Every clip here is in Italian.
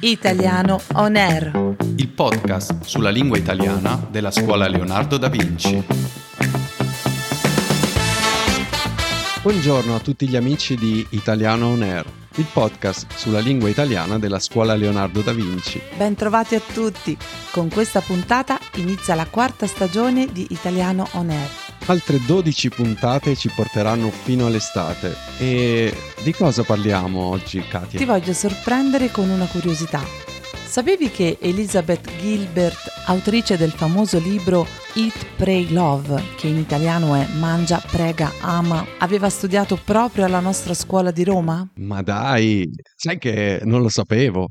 Italiano On Air. il podcast sulla lingua italiana della scuola Leonardo da Vinci. Buongiorno a tutti gli amici di Italiano On Air, il podcast sulla lingua italiana della scuola Leonardo da Vinci. Bentrovati a tutti. Con questa puntata inizia la quarta stagione di Italiano On Air. Altre 12 puntate ci porteranno fino all'estate. E di cosa parliamo oggi, Katia? Ti voglio sorprendere con una curiosità. Sapevi che Elizabeth Gilbert, autrice del famoso libro Eat, Pray, Love, che in italiano è Mangia, prega, ama, aveva studiato proprio alla nostra scuola di Roma? Ma dai, sai che non lo sapevo.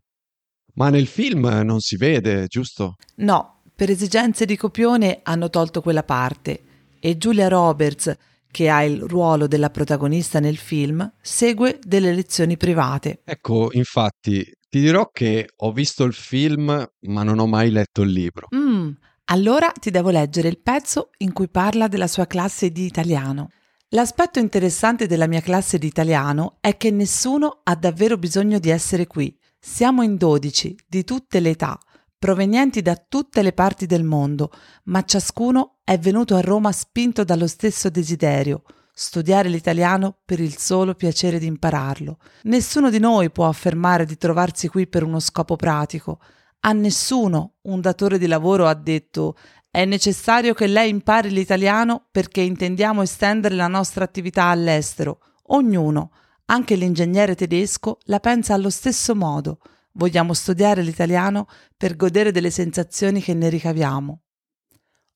Ma nel film non si vede, giusto? No, per esigenze di copione hanno tolto quella parte e Julia Roberts, che ha il ruolo della protagonista nel film, segue delle lezioni private. Ecco, infatti, ti dirò che ho visto il film, ma non ho mai letto il libro. Mm, allora ti devo leggere il pezzo in cui parla della sua classe di italiano. L'aspetto interessante della mia classe di italiano è che nessuno ha davvero bisogno di essere qui. Siamo in 12, di tutte le età, provenienti da tutte le parti del mondo, ma ciascuno è venuto a Roma spinto dallo stesso desiderio, studiare l'italiano per il solo piacere di impararlo. Nessuno di noi può affermare di trovarsi qui per uno scopo pratico. A nessuno un datore di lavoro ha detto è necessario che lei impari l'italiano perché intendiamo estendere la nostra attività all'estero. Ognuno, anche l'ingegnere tedesco, la pensa allo stesso modo. Vogliamo studiare l'italiano per godere delle sensazioni che ne ricaviamo.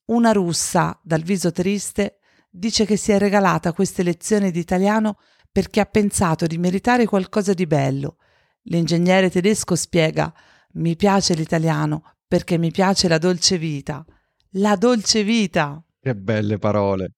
Una russa, dal viso triste, dice che si è regalata queste lezioni di italiano perché ha pensato di meritare qualcosa di bello. L'ingegnere tedesco spiega mi piace l'italiano perché mi piace la dolce vita. La dolce vita! Che belle parole.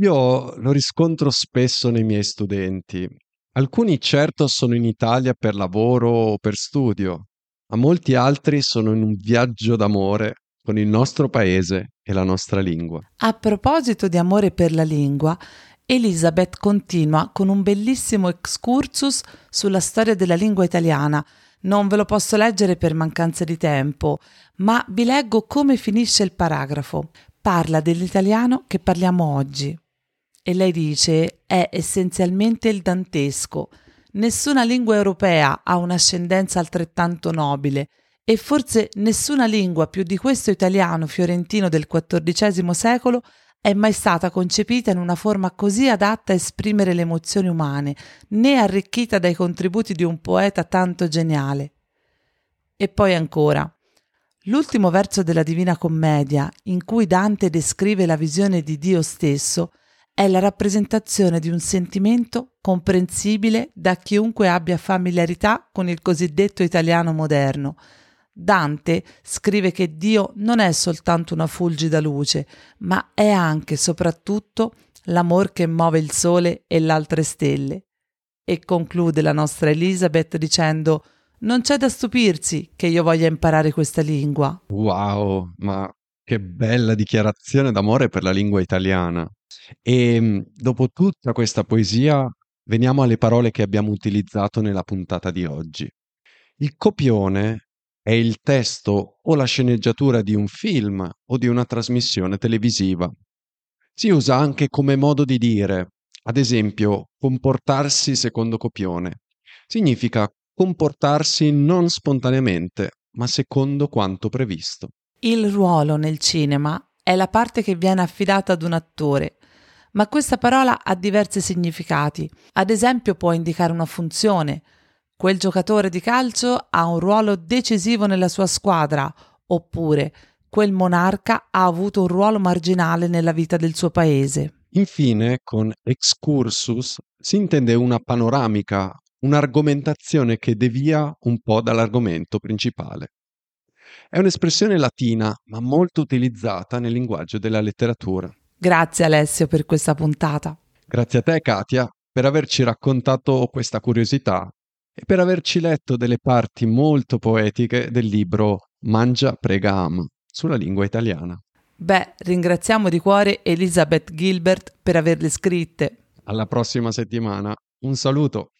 Io lo riscontro spesso nei miei studenti. Alcuni certo sono in Italia per lavoro o per studio, ma molti altri sono in un viaggio d'amore con il nostro paese e la nostra lingua. A proposito di amore per la lingua, Elisabeth continua con un bellissimo excursus sulla storia della lingua italiana. Non ve lo posso leggere per mancanza di tempo, ma vi leggo come finisce il paragrafo. Parla dell'italiano che parliamo oggi. E lei dice è essenzialmente il dantesco. Nessuna lingua europea ha un'ascendenza altrettanto nobile e forse nessuna lingua più di questo italiano fiorentino del XIV secolo è mai stata concepita in una forma così adatta a esprimere le emozioni umane, né arricchita dai contributi di un poeta tanto geniale. E poi ancora. L'ultimo verso della Divina Commedia, in cui Dante descrive la visione di Dio stesso, è la rappresentazione di un sentimento comprensibile da chiunque abbia familiarità con il cosiddetto italiano moderno. Dante scrive che Dio non è soltanto una fulgida luce, ma è anche e soprattutto l'amor che muove il sole e le altre stelle. E conclude la nostra Elisabeth dicendo non c'è da stupirsi che io voglia imparare questa lingua. Wow, ma che bella dichiarazione d'amore per la lingua italiana. E mm, dopo tutta questa poesia, veniamo alle parole che abbiamo utilizzato nella puntata di oggi. Il copione è il testo o la sceneggiatura di un film o di una trasmissione televisiva. Si usa anche come modo di dire, ad esempio, comportarsi secondo copione. Significa comportarsi non spontaneamente, ma secondo quanto previsto. Il ruolo nel cinema è la parte che viene affidata ad un attore, ma questa parola ha diversi significati. Ad esempio può indicare una funzione. Quel giocatore di calcio ha un ruolo decisivo nella sua squadra, oppure quel monarca ha avuto un ruolo marginale nella vita del suo paese. Infine, con excursus si intende una panoramica, un'argomentazione che devia un po' dall'argomento principale. È un'espressione latina, ma molto utilizzata nel linguaggio della letteratura. Grazie Alessio per questa puntata. Grazie a te, Katia, per averci raccontato questa curiosità e per averci letto delle parti molto poetiche del libro Mangia, prega, ama sulla lingua italiana. Beh, ringraziamo di cuore Elizabeth Gilbert per averle scritte. Alla prossima settimana. Un saluto.